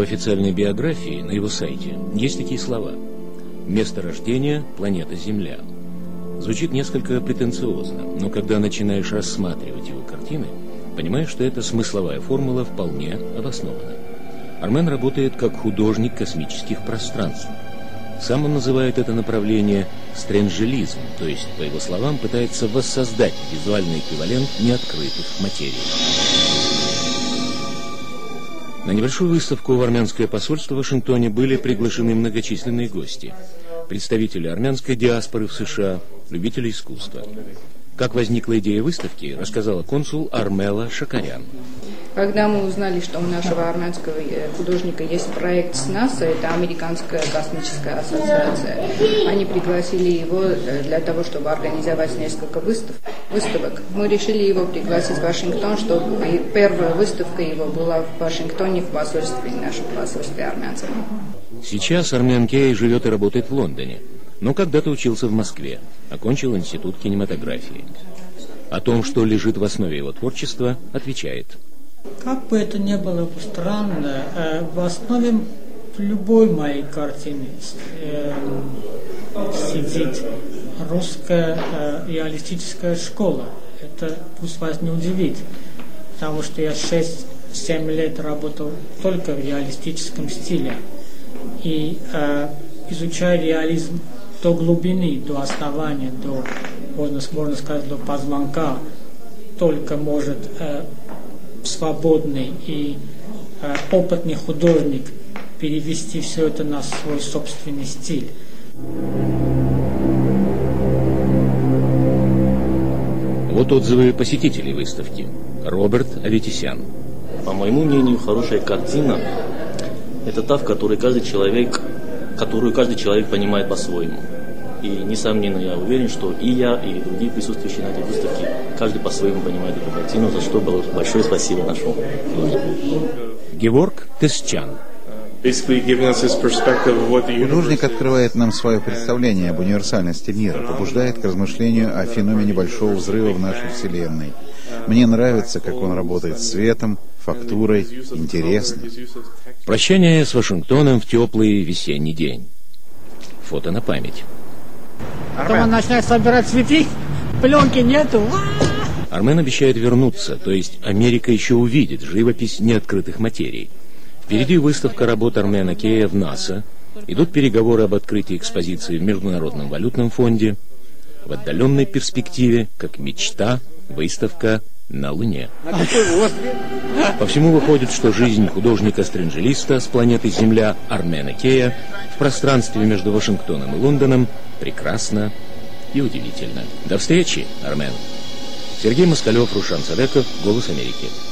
официальной биографии на его сайте есть такие слова. Место рождения – планета Земля. Звучит несколько претенциозно, но когда начинаешь рассматривать его картины, понимаешь, что эта смысловая формула вполне обоснована. Армен работает как художник космических пространств. Сам он называет это направление стренжелизм, то есть, по его словам, пытается воссоздать визуальный эквивалент неоткрытых материй. На небольшую выставку в армянское посольство в Вашингтоне были приглашены многочисленные гости. Представители армянской диаспоры в США, любители искусства. Как возникла идея выставки, рассказала консул Армела Шакарян. Когда мы узнали, что у нашего армянского э, художника есть проект с НАСА, это Американская космическая ассоциация, они пригласили его э, для того, чтобы организовать несколько выстав, выставок. Мы решили его пригласить в Вашингтон, чтобы первая выставка его была в Вашингтоне в посольстве, в нашем посольстве армянцев. Сейчас Армен Кей живет и работает в Лондоне, но когда-то учился в Москве, окончил институт кинематографии. О том, что лежит в основе его творчества, отвечает – как бы это ни было странно, э, в основе любой моей картины э, сидит русская э, реалистическая школа. Это пусть вас не удивит, потому что я 6-7 лет работал только в реалистическом стиле. И изучая реализм до глубины, до основания, до, можно, можно сказать, до позвонка, только может свободный и э, опытный художник перевести все это на свой собственный стиль. Вот отзывы посетителей выставки. Роберт Аветисян. По моему мнению, хорошая картина – это та, в которой каждый человек, которую каждый человек понимает по-своему. И, несомненно, я уверен, что и я, и другие присутствующие на этой выставке, каждый по-своему понимает эту картину, за что большое спасибо нашему Геворг Тесчан. Художник открывает нам свое представление об универсальности мира, побуждает к размышлению о феномене большого взрыва в нашей Вселенной. Мне нравится, как он работает с светом, фактурой, интересно. Прощание с Вашингтоном в теплый весенний день. Фото на память. Потом он начинает собирать цветы, пленки нету. Армен обещает вернуться, то есть Америка еще увидит живопись неоткрытых материй. Впереди выставка работ Армена Кея в НАСА, идут переговоры об открытии экспозиции в Международном валютном фонде, в отдаленной перспективе, как мечта, выставка на Луне. По всему выходит, что жизнь художника-стринжелиста с планеты Земля Армена Кея в пространстве между Вашингтоном и Лондоном прекрасна и удивительна. До встречи, Армен. Сергей Москалев, Рушан Садеков, «Голос Америки».